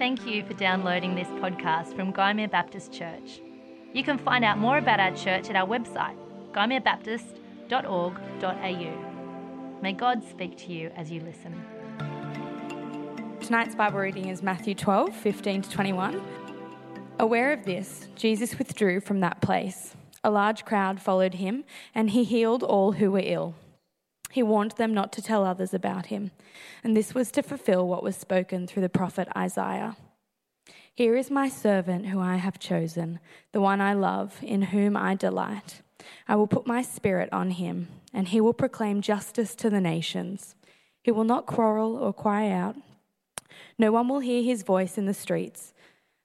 Thank you for downloading this podcast from Gymea Baptist Church. You can find out more about our church at our website, gymeabaptist.org.au. May God speak to you as you listen. Tonight's Bible reading is Matthew 12, 15 to 21. Aware of this, Jesus withdrew from that place. A large crowd followed him, and he healed all who were ill. He warned them not to tell others about him, and this was to fulfill what was spoken through the prophet Isaiah. Here is my servant who I have chosen, the one I love, in whom I delight. I will put my spirit on him, and he will proclaim justice to the nations. He will not quarrel or cry out. No one will hear his voice in the streets.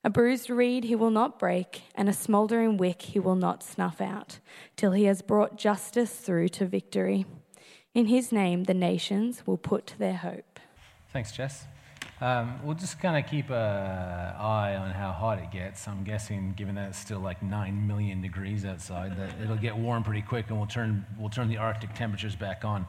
A bruised reed he will not break, and a smouldering wick he will not snuff out, till he has brought justice through to victory. In his name, the nations will put their hope. Thanks, Jess. Um, we'll just kind of keep an eye on how hot it gets. I'm guessing, given that it's still like 9 million degrees outside, that it'll get warm pretty quick and we'll turn, we'll turn the Arctic temperatures back on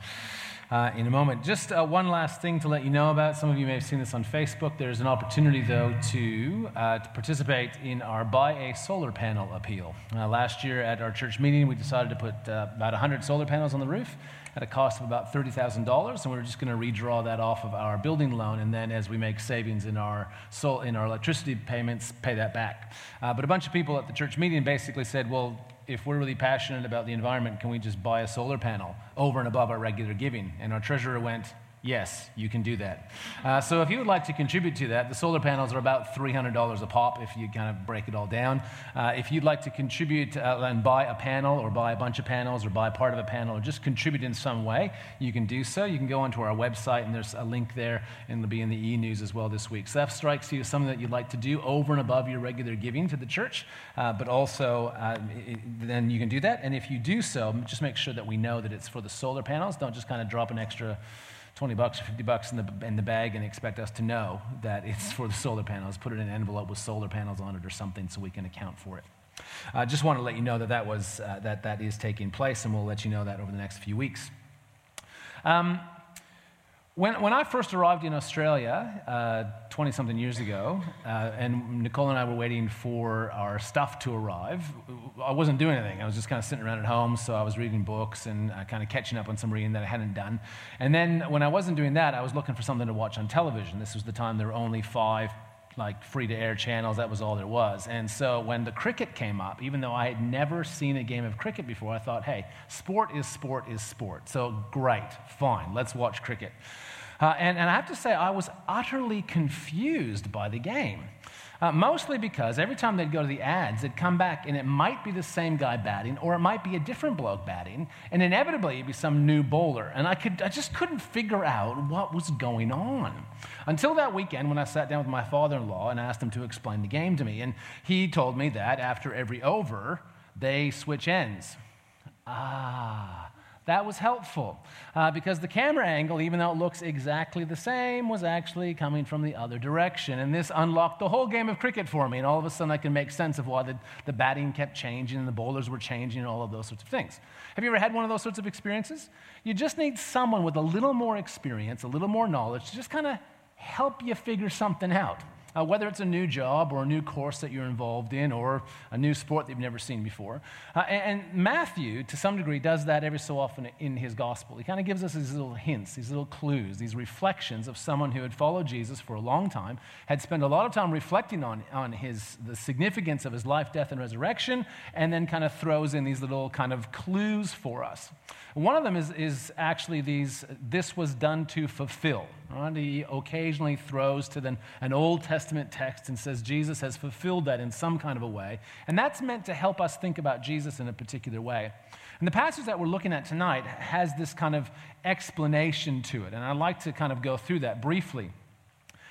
uh, in a moment. Just uh, one last thing to let you know about. Some of you may have seen this on Facebook. There's an opportunity, though, to, uh, to participate in our Buy a Solar Panel appeal. Uh, last year at our church meeting, we decided to put uh, about 100 solar panels on the roof at a cost of about $30,000, and we're just going to redraw that off of our building loan, and then as we make savings in our sol- in our electricity payments, pay that back. Uh, but a bunch of people at the church meeting basically said, well, if we're really passionate about the environment, can we just buy a solar panel over and above our regular giving? And our treasurer went, Yes, you can do that. Uh, so if you would like to contribute to that, the solar panels are about $300 a pop if you kind of break it all down. Uh, if you'd like to contribute uh, and buy a panel or buy a bunch of panels or buy part of a panel or just contribute in some way, you can do so. You can go onto our website and there's a link there and it'll be in the e-news as well this week. So that strikes you as something that you'd like to do over and above your regular giving to the church, uh, but also uh, it, then you can do that. And if you do so, just make sure that we know that it's for the solar panels. Don't just kind of drop an extra 20 bucks or 50 bucks in the, in the bag and expect us to know that it's for the solar panels. Put it in an envelope with solar panels on it or something so we can account for it. I uh, just want to let you know that that, was, uh, that that is taking place, and we'll let you know that over the next few weeks. Um, when, when I first arrived in Australia 20 uh, something years ago, uh, and Nicole and I were waiting for our stuff to arrive, I wasn't doing anything. I was just kind of sitting around at home, so I was reading books and uh, kind of catching up on some reading that I hadn't done. And then when I wasn't doing that, I was looking for something to watch on television. This was the time there were only five like free to air channels. That was all there was. And so when the cricket came up, even though I had never seen a game of cricket before, I thought, hey, sport is sport is sport. So great, fine, let's watch cricket. Uh, and, and I have to say, I was utterly confused by the game. Uh, mostly because every time they'd go to the ads, they'd come back and it might be the same guy batting, or it might be a different bloke batting, and inevitably it'd be some new bowler. And I, could, I just couldn't figure out what was going on. Until that weekend when I sat down with my father in law and asked him to explain the game to me. And he told me that after every over, they switch ends. Ah. That was helpful uh, because the camera angle, even though it looks exactly the same, was actually coming from the other direction. And this unlocked the whole game of cricket for me. And all of a sudden, I can make sense of why the, the batting kept changing and the bowlers were changing and all of those sorts of things. Have you ever had one of those sorts of experiences? You just need someone with a little more experience, a little more knowledge to just kind of help you figure something out uh, whether it's a new job or a new course that you're involved in or a new sport that you've never seen before. Uh, and, and, Matthew, to some degree, does that every so often in his gospel. He kind of gives us these little hints, these little clues, these reflections of someone who had followed Jesus for a long time, had spent a lot of time reflecting on, on his, the significance of his life, death, and resurrection, and then kind of throws in these little kind of clues for us. One of them is, is actually these, this was done to fulfill. He occasionally throws to the, an Old Testament text and says Jesus has fulfilled that in some kind of a way. And that's meant to help us think about Jesus in a particular way. And the passage that we're looking at tonight has this kind of explanation to it. And I'd like to kind of go through that briefly.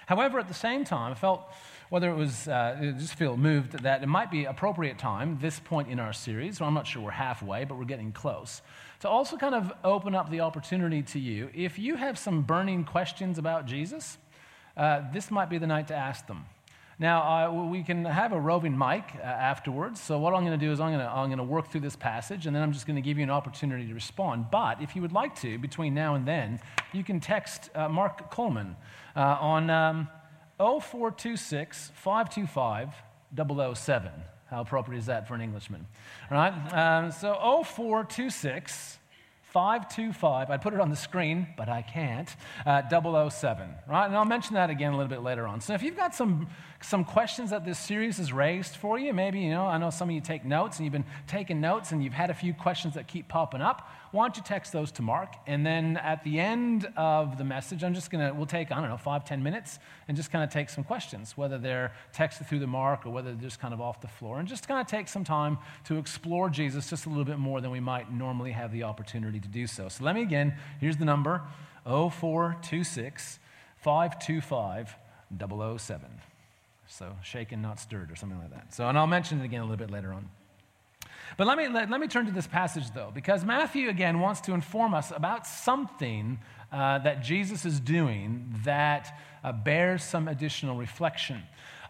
However, at the same time, I felt whether it was, uh, it just feel moved that it might be appropriate time, this point in our series, well, I'm not sure we're halfway, but we're getting close, to also kind of open up the opportunity to you. If you have some burning questions about Jesus, uh, this might be the night to ask them. Now, uh, we can have a roving mic uh, afterwards. So, what I'm going to do is I'm going to, work through this passage and then I'm just going to give you an opportunity to respond. But if you would like to, between now and then, you can text uh, Mark Coleman uh, on. Um, 0426 525 007. How appropriate is that for an Englishman? All right? Um, so 0426 525, I'd put it on the screen, but I can't, uh, 007, right? And I'll mention that again a little bit later on. So if you've got some, some questions that this series has raised for you, maybe, you know, I know some of you take notes and you've been taking notes and you've had a few questions that keep popping up, why don't you text those to Mark? And then at the end of the message, I'm just going to, we'll take, I don't know, five, ten minutes and just kind of take some questions, whether they're texted through the Mark or whether they're just kind of off the floor, and just kind of take some time to explore Jesus just a little bit more than we might normally have the opportunity to do so. So let me again, here's the number 0426 525 007. So shaken, not stirred, or something like that. So, and I'll mention it again a little bit later on. But let me, let, let me turn to this passage, though, because Matthew, again, wants to inform us about something uh, that Jesus is doing that uh, bears some additional reflection.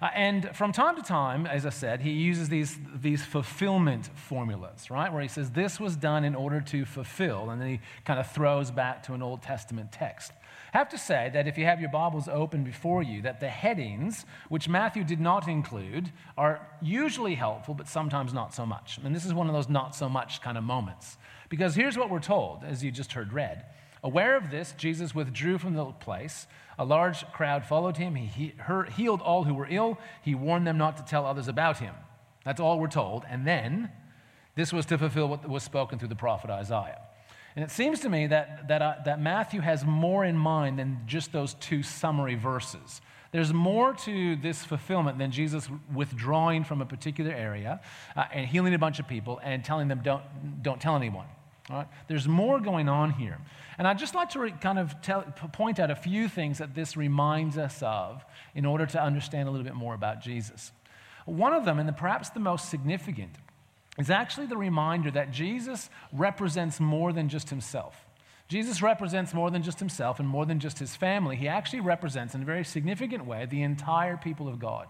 Uh, and from time to time, as I said, he uses these, these fulfillment formulas, right? Where he says, This was done in order to fulfill. And then he kind of throws back to an Old Testament text. Have to say that if you have your Bibles open before you, that the headings, which Matthew did not include, are usually helpful, but sometimes not so much. And this is one of those not so much kind of moments. Because here's what we're told, as you just heard read. Aware of this, Jesus withdrew from the place. A large crowd followed him. He healed all who were ill. He warned them not to tell others about him. That's all we're told. And then, this was to fulfill what was spoken through the prophet Isaiah. And it seems to me that, that, uh, that Matthew has more in mind than just those two summary verses. There's more to this fulfillment than Jesus withdrawing from a particular area uh, and healing a bunch of people and telling them, don't, don't tell anyone. There's more going on here. And I'd just like to re- kind of tell, point out a few things that this reminds us of in order to understand a little bit more about Jesus. One of them, and the, perhaps the most significant, is actually the reminder that Jesus represents more than just himself. Jesus represents more than just himself and more than just his family. He actually represents, in a very significant way, the entire people of God.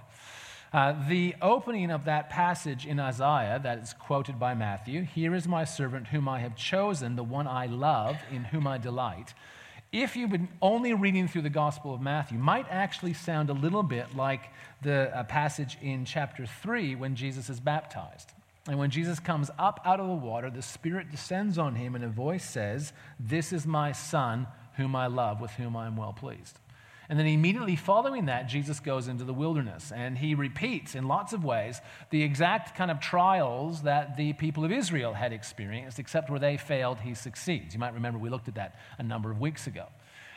Uh, the opening of that passage in Isaiah that is quoted by Matthew Here is my servant whom I have chosen, the one I love, in whom I delight. If you've been only reading through the Gospel of Matthew, might actually sound a little bit like the uh, passage in chapter 3 when Jesus is baptized. And when Jesus comes up out of the water, the Spirit descends on him, and a voice says, This is my Son, whom I love, with whom I am well pleased. And then immediately following that, Jesus goes into the wilderness and he repeats in lots of ways the exact kind of trials that the people of Israel had experienced, except where they failed, he succeeds. You might remember we looked at that a number of weeks ago.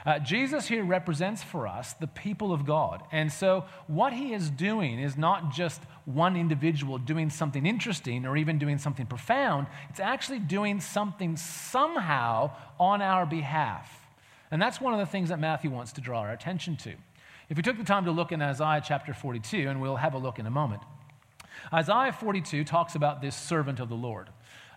Uh, Jesus here represents for us the people of God. And so, what he is doing is not just one individual doing something interesting or even doing something profound, it's actually doing something somehow on our behalf. And that's one of the things that Matthew wants to draw our attention to. If we took the time to look in Isaiah chapter 42, and we'll have a look in a moment, Isaiah 42 talks about this servant of the Lord.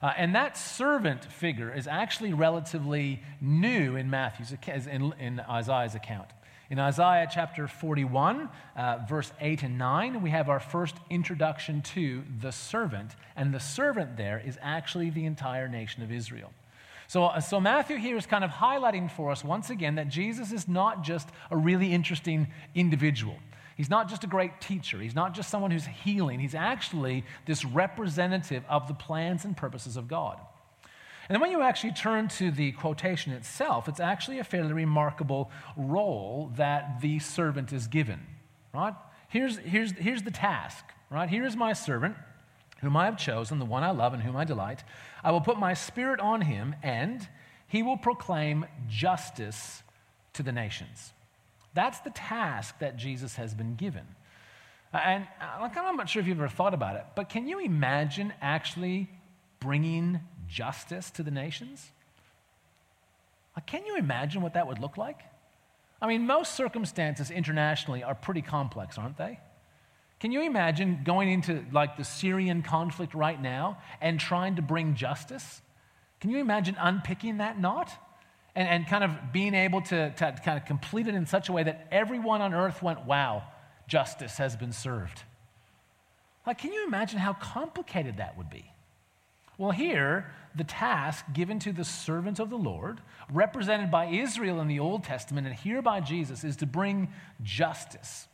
Uh, and that servant figure is actually relatively new in Matthew's in, in Isaiah's account. In Isaiah chapter 41, uh, verse 8 and 9, we have our first introduction to the servant, and the servant there is actually the entire nation of Israel. So, uh, so Matthew here is kind of highlighting for us once again that Jesus is not just a really interesting individual. He's not just a great teacher. He's not just someone who's healing. He's actually this representative of the plans and purposes of God. And then when you actually turn to the quotation itself, it's actually a fairly remarkable role that the servant is given, right? Here's, here's, here's the task, right? Here is my servant, whom I have chosen, the one I love and whom I delight. I will put my spirit on him, and he will proclaim justice to the nations. That's the task that Jesus has been given. And uh, I'm not sure if you've ever thought about it, but can you imagine actually bringing justice to the nations? Like, Can you imagine what that would look like? I mean, most circumstances internationally are pretty complex, aren't they? Can you imagine going into like the Syrian conflict right now and trying to bring justice? Can you imagine unpicking that knot? And, and kind of being able to, to kind of complete it in such a way that everyone on earth went, wow, justice has been served. Like, can you imagine how complicated that would be? Well, here, the task given to the servant of the Lord, represented by Israel in the Old Testament and here by Jesus, is to bring justice.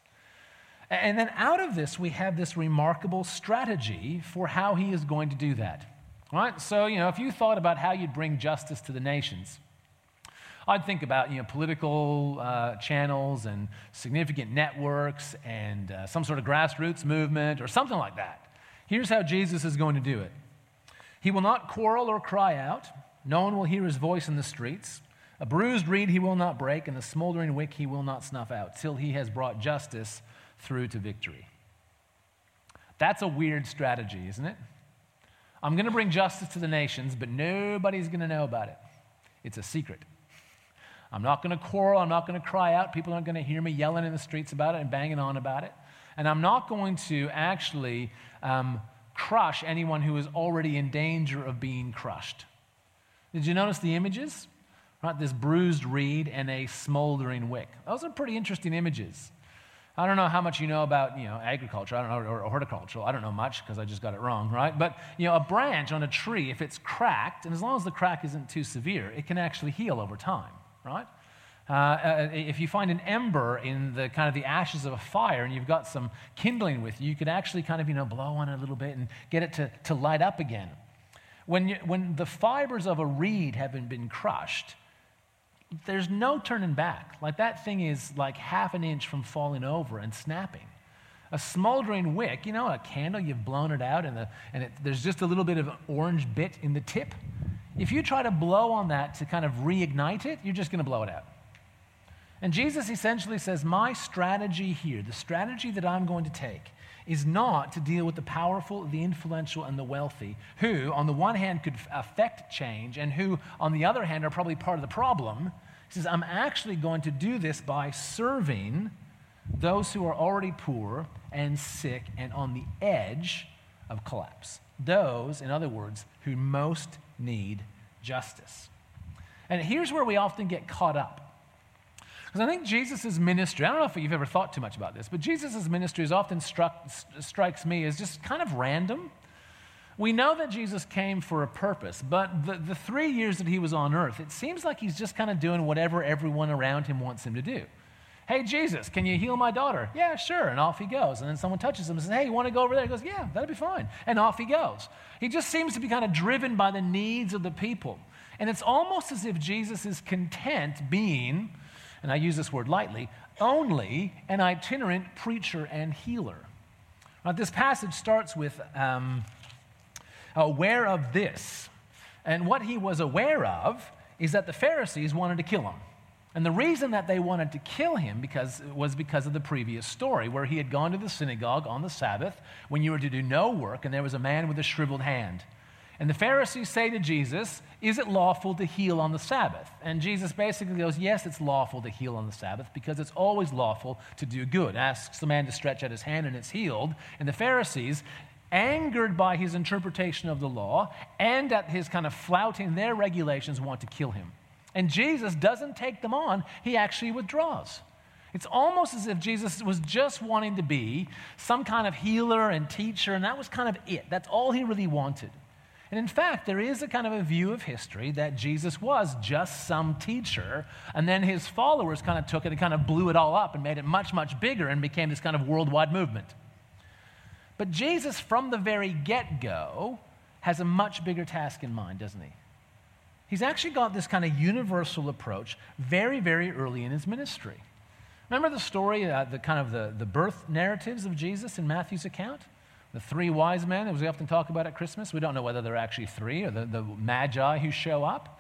And then out of this, we have this remarkable strategy for how he is going to do that. Right? So, you know, if you thought about how you'd bring justice to the nations, I'd think about you know, political uh, channels and significant networks and uh, some sort of grassroots movement or something like that. Here's how Jesus is going to do it He will not quarrel or cry out, no one will hear his voice in the streets. A bruised reed he will not break, and a smoldering wick he will not snuff out, till he has brought justice through to victory. That's a weird strategy, isn't it? I'm going to bring justice to the nations, but nobody's going to know about it. It's a secret. I'm not going to quarrel. I'm not going to cry out. People aren't going to hear me yelling in the streets about it and banging on about it. And I'm not going to actually um, crush anyone who is already in danger of being crushed. Did you notice the images? Right, this bruised reed and a smoldering wick. Those are pretty interesting images. I don't know how much you know about, you know, agriculture, I don't know, or, or horticultural. I don't know much because I just got it wrong, right? But, you know, a branch on a tree, if it's cracked, and as long as the crack isn't too severe, it can actually heal over time, right? Uh, uh, if you find an ember in the kind of the ashes of a fire and you've got some kindling with you, you could actually kind of, you know, blow on it a little bit and get it to, to light up again. When, you, when the fibers of a reed haven't been crushed, there's no turning back. Like that thing is like half an inch from falling over and snapping. A smoldering wick, you know, a candle, you've blown it out and, the, and it, there's just a little bit of an orange bit in the tip. If you try to blow on that to kind of reignite it, you're just going to blow it out. And Jesus essentially says, My strategy here, the strategy that I'm going to take, is not to deal with the powerful, the influential, and the wealthy, who, on the one hand, could affect change, and who, on the other hand, are probably part of the problem. He says, I'm actually going to do this by serving those who are already poor and sick and on the edge of collapse. Those, in other words, who most need justice. And here's where we often get caught up. Because I think Jesus' ministry, I don't know if you've ever thought too much about this, but Jesus' ministry is often struck, strikes me as just kind of random. We know that Jesus came for a purpose, but the, the three years that he was on earth, it seems like he's just kind of doing whatever everyone around him wants him to do. Hey, Jesus, can you heal my daughter? Yeah, sure. And off he goes. And then someone touches him and says, Hey, you want to go over there? He goes, Yeah, that'll be fine. And off he goes. He just seems to be kind of driven by the needs of the people. And it's almost as if Jesus is content being and I use this word lightly, only an itinerant preacher and healer. Now, this passage starts with um, aware of this. And what he was aware of is that the Pharisees wanted to kill him. And the reason that they wanted to kill him because, was because of the previous story, where he had gone to the synagogue on the Sabbath when you were to do no work, and there was a man with a shriveled hand. And the Pharisees say to Jesus, Is it lawful to heal on the Sabbath? And Jesus basically goes, Yes, it's lawful to heal on the Sabbath because it's always lawful to do good. Asks the man to stretch out his hand and it's healed. And the Pharisees, angered by his interpretation of the law and at his kind of flouting their regulations, want to kill him. And Jesus doesn't take them on, he actually withdraws. It's almost as if Jesus was just wanting to be some kind of healer and teacher, and that was kind of it. That's all he really wanted. And in fact, there is a kind of a view of history that Jesus was just some teacher, and then his followers kind of took it and kind of blew it all up and made it much, much bigger and became this kind of worldwide movement. But Jesus, from the very get go, has a much bigger task in mind, doesn't he? He's actually got this kind of universal approach very, very early in his ministry. Remember the story, uh, the kind of the, the birth narratives of Jesus in Matthew's account? The three wise men, as we often talk about at Christmas, we don't know whether they're actually three or the, the magi who show up.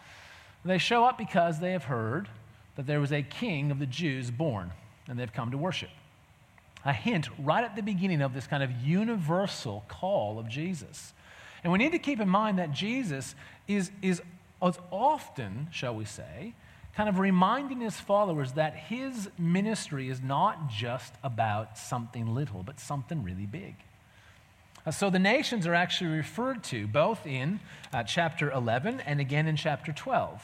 They show up because they have heard that there was a king of the Jews born, and they've come to worship. A hint right at the beginning of this kind of universal call of Jesus. And we need to keep in mind that Jesus is, is, is often, shall we say, kind of reminding his followers that his ministry is not just about something little, but something really big. Uh, so the nations are actually referred to both in uh, chapter 11 and again in chapter 12.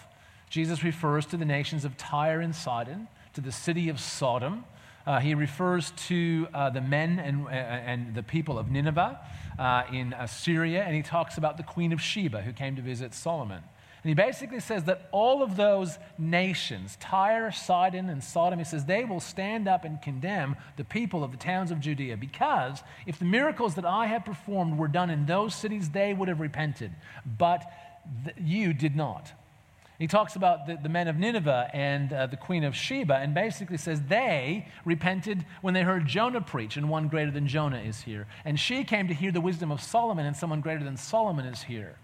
Jesus refers to the nations of Tyre and Sidon, to the city of Sodom. Uh, he refers to uh, the men and, uh, and the people of Nineveh in Syria, and he talks about the queen of Sheba who came to visit Solomon. And he basically says that all of those nations, Tyre, Sidon, and Sodom, he says they will stand up and condemn the people of the towns of Judea because if the miracles that I have performed were done in those cities, they would have repented. But th- you did not. He talks about the, the men of Nineveh and uh, the queen of Sheba and basically says they repented when they heard Jonah preach, and one greater than Jonah is here. And she came to hear the wisdom of Solomon, and someone greater than Solomon is here.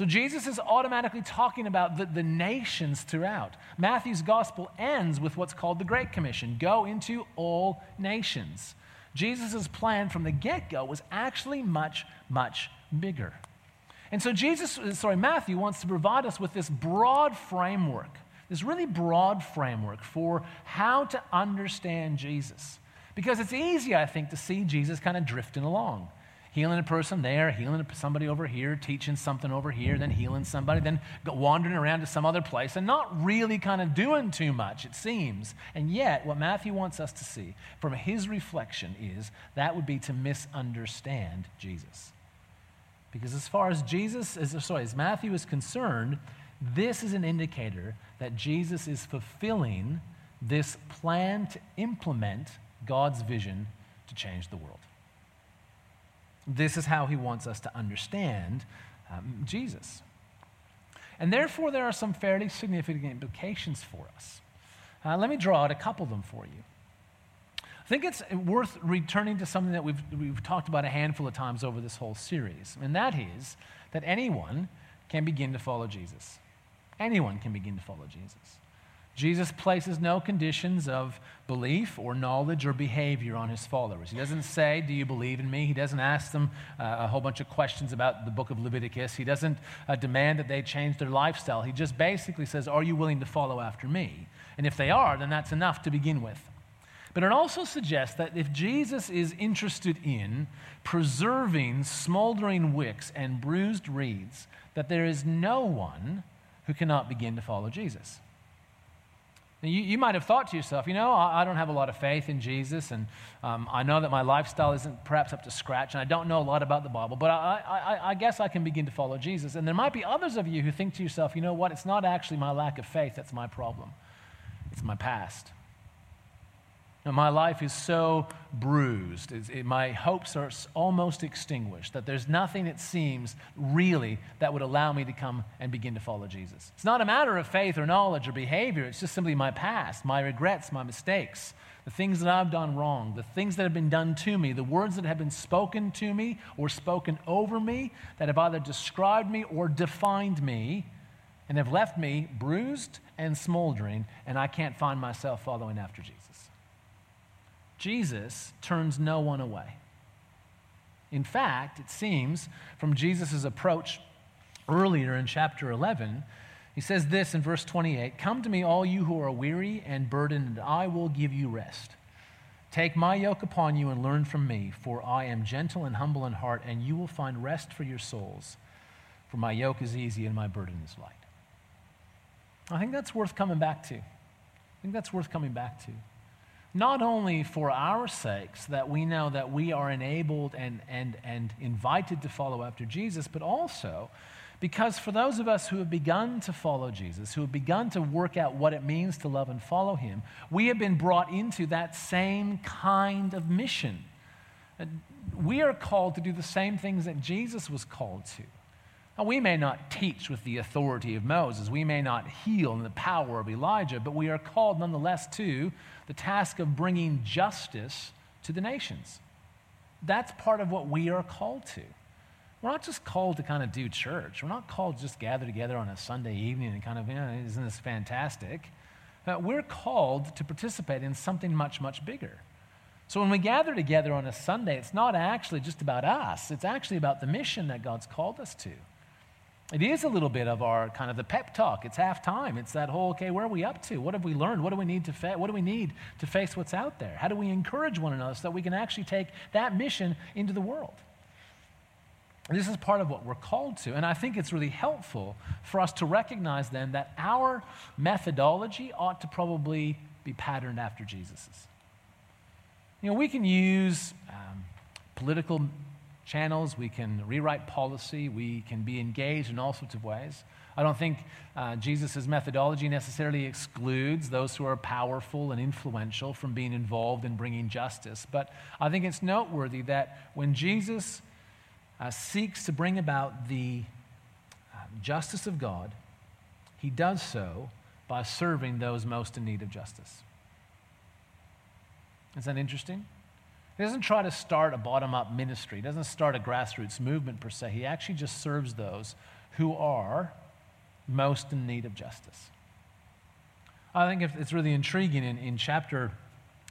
So Jesus is automatically talking about the, the nations throughout. Matthew's gospel ends with what's called the Great Commission go into all nations. Jesus' plan from the get go was actually much, much bigger. And so Jesus, uh, sorry, Matthew wants to provide us with this broad framework, this really broad framework for how to understand Jesus. Because it's easy, I think, to see Jesus kind of drifting along healing a person there, healing somebody over here, teaching something over here, then healing somebody, then wandering around to some other place, and not really kind of doing too much, it seems. And yet, what Matthew wants us to see from his reflection is that would be to misunderstand Jesus. Because as far as Jesus, as, uh, sorry, as Matthew is concerned, this is an indicator that Jesus is fulfilling this plan to implement God's vision to change the world. This is how he wants us to understand um, Jesus. And therefore, there are some fairly significant implications for us. Uh, let me draw out a couple of them for you. I think it's worth returning to something that we've, we've talked about a handful of times over this whole series, and that is that anyone can begin to follow Jesus. Anyone can begin to follow Jesus. Jesus places no conditions of belief or knowledge or behavior on his followers. He doesn't say, Do you believe in me? He doesn't ask them uh, a whole bunch of questions about the book of Leviticus. He doesn't uh, demand that they change their lifestyle. He just basically says, Are you willing to follow after me? And if they are, then that's enough to begin with. But it also suggests that if Jesus is interested in preserving smoldering wicks and bruised reeds, that there is no one who cannot begin to follow Jesus. You, you, might have thought to yourself, you know, I, I don't have a lot of faith in Jesus, and um, I know that my lifestyle isn't perhaps up to scratch, and I don't know a lot about the Bible, but I, I, I guess I can begin to follow Jesus. And there might be others of you who think to yourself, you know what, it's not actually my lack of faith that's my problem, it's my past. My life is so bruised, it, my hopes are almost extinguished, that there's nothing, it seems, really that would allow me to come and begin to follow Jesus. It's not a matter of faith or knowledge or behavior, it's just simply my past, my regrets, my mistakes, the things that I've done wrong, the things that have been done to me, the words that have been spoken to me or spoken over me that have either described me or defined me and have left me bruised and smoldering, and I can't find myself following after Jesus. Jesus turns no one away. In fact, it seems from Jesus' approach earlier in chapter 11, he says this in verse 28 Come to me, all you who are weary and burdened, and I will give you rest. Take my yoke upon you and learn from me, for I am gentle and humble in heart, and you will find rest for your souls. For my yoke is easy and my burden is light. I think that's worth coming back to. I think that's worth coming back to not only for our sakes that we know that we are enabled and, and, and invited to follow after Jesus, but also because for those of us who have begun to follow Jesus, who have begun to work out what it means to love and follow him, we have been brought into that same kind of mission. We are called to do the same things that Jesus was called to. Now, we may not teach with the authority of Moses, we may not heal in the power of Elijah, but we are called nonetheless to the task of bringing justice to the nations. That's part of what we are called to. We're not just called to kind of do church. We're not called to just gather together on a Sunday evening and kind of, you know, isn't this fantastic? Uh, we're called to participate in something much, much bigger. So when we gather together on a Sunday, it's not actually just about us, it's actually about the mission that God's called us to. It is a little bit of our kind of the pep talk. It's half time. It's that whole, okay, where are we up to? What have we learned? What do we need to fa- what do we need to face what's out there? How do we encourage one another so that we can actually take that mission into the world? This is part of what we're called to. And I think it's really helpful for us to recognize then that our methodology ought to probably be patterned after Jesus's. You know, we can use um, political channels, we can rewrite policy, we can be engaged in all sorts of ways. I don't think uh, Jesus' methodology necessarily excludes those who are powerful and influential from being involved in bringing justice. But I think it's noteworthy that when Jesus uh, seeks to bring about the uh, justice of God, he does so by serving those most in need of justice. Is that interesting? He doesn't try to start a bottom up ministry, he doesn't start a grassroots movement per se. He actually just serves those who are most in need of justice. I think it's really intriguing in, in chapter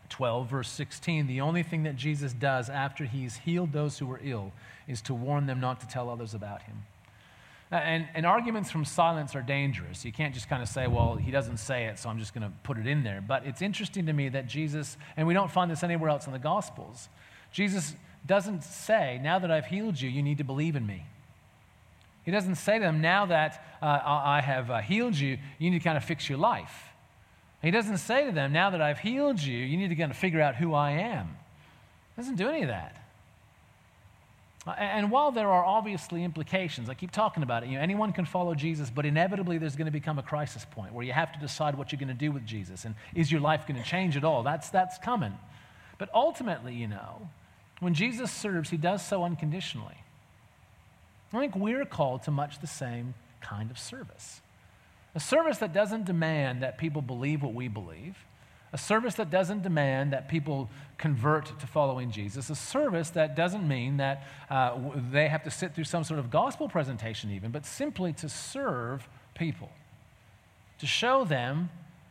12, verse 16, the only thing that Jesus does after he's healed those who are ill is to warn them not to tell others about him. And, and, arguments from silence are dangerous. You can't just kind of say, well, he doesn't say it, so I'm just going to put it in there. But it's interesting to me that Jesus, and we don't find this anywhere else in the Gospels, Jesus doesn't say, now that I've healed you, you need to believe in me. He doesn't say to them, now that uh, I have uh, healed you, you need to kind of fix your life. He doesn't say to them, now that I've healed you, you need to kind of figure out who I am. He doesn't do any of that. And while there are obviously implications, I keep talking about it, you know, anyone can follow Jesus, but inevitably there's going to become a crisis point where you have to decide what you're going to do with Jesus. And is your life going to change at all? That's, that's coming. But ultimately, you know, when Jesus serves, he does so unconditionally. I think we're called to much the same kind of service. A service that doesn't demand that people believe what we believe, a service that doesn't demand that people convert to following Jesus, a service that doesn't mean that uh, they have to sit through some sort of gospel presentation, even, but simply to serve people, to show them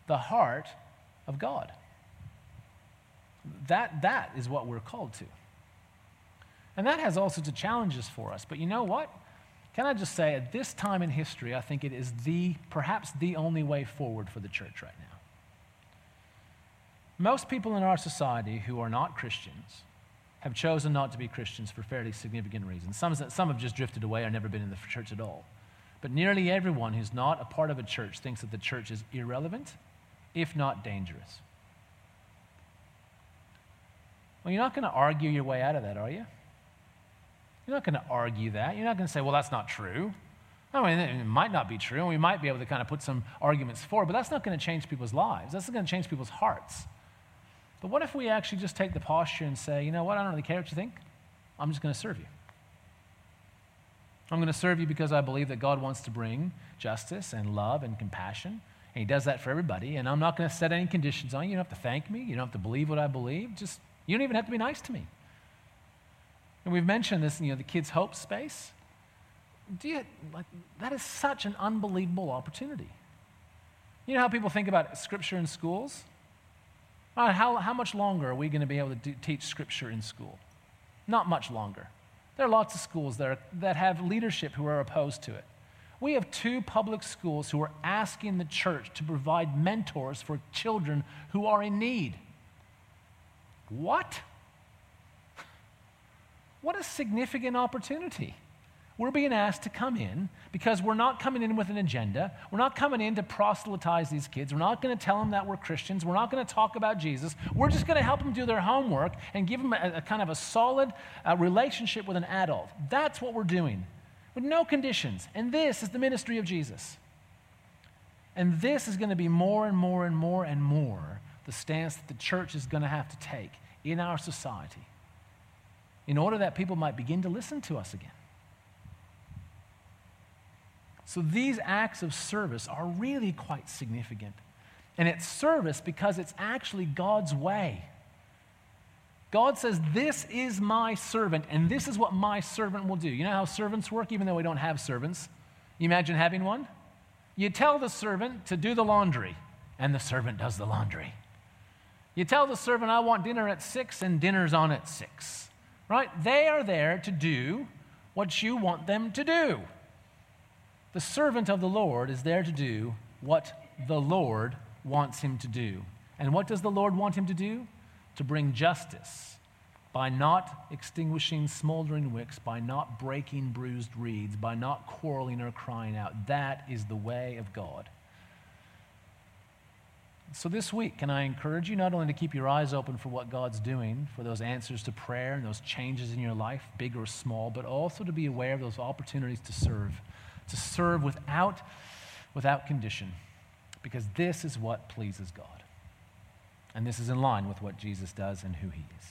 the heart of God. That, that is what we're called to. And that has all sorts of challenges for us. But you know what? Can I just say, at this time in history, I think it is the, perhaps the only way forward for the church right now. Most people in our society who are not Christians have chosen not to be Christians for fairly significant reasons. Some, some have just drifted away or never been in the church at all. But nearly everyone who's not a part of a church thinks that the church is irrelevant, if not dangerous. Well, you're not going to argue your way out of that, are you? You're not going to argue that. You're not going to say, well, that's not true. I mean, it might not be true, and we might be able to kind of put some arguments forward, but that's not going to change people's lives. That's not going to change people's hearts. But what if we actually just take the posture and say, you know what, I don't really care what you think. I'm just going to serve you. I'm going to serve you because I believe that God wants to bring justice and love and compassion. And He does that for everybody. And I'm not going to set any conditions on you. You don't have to thank me. You don't have to believe what I believe. Just, you don't even have to be nice to me. And we've mentioned this, you know, the kids' hope space. Do you, like, that is such an unbelievable opportunity. You know how people think about scripture in schools? Uh, how, how much longer are we going to be able to do, teach Scripture in school? Not much longer. There are lots of schools that, are, that have leadership who are opposed to it. We have two public schools who are asking the church to provide mentors for children who are in need. What? What a significant opportunity. We're being asked to come in because we're not coming in with an agenda. We're not coming in to proselytize these kids. We're not going to tell them that we're Christians. We're not going to talk about Jesus. We're just going to help them do their homework and give them a, a kind of a solid uh, relationship with an adult. That's what we're doing with no conditions. And this is the ministry of Jesus. And this is going to be more and more and more and more the stance that the church is going to have to take in our society in order that people might begin to listen to us again. So these acts of service are really quite significant. And it's service because it's actually God's way. God says, This is my servant, and this is what my servant will do. You know how servants work, even though we don't have servants? You imagine having one? You tell the servant to do the laundry, and the servant does the laundry. You tell the servant, I want dinner at six, and dinner's on at six. Right? They are there to do what you want them to do. The servant of the Lord is there to do what the Lord wants him to do. And what does the Lord want him to do? To bring justice by not extinguishing smoldering wicks, by not breaking bruised reeds, by not quarreling or crying out. That is the way of God. So, this week, can I encourage you not only to keep your eyes open for what God's doing, for those answers to prayer and those changes in your life, big or small, but also to be aware of those opportunities to serve to serve without, without condition, because this is what pleases God. And this is in line with what Jesus does and who he is.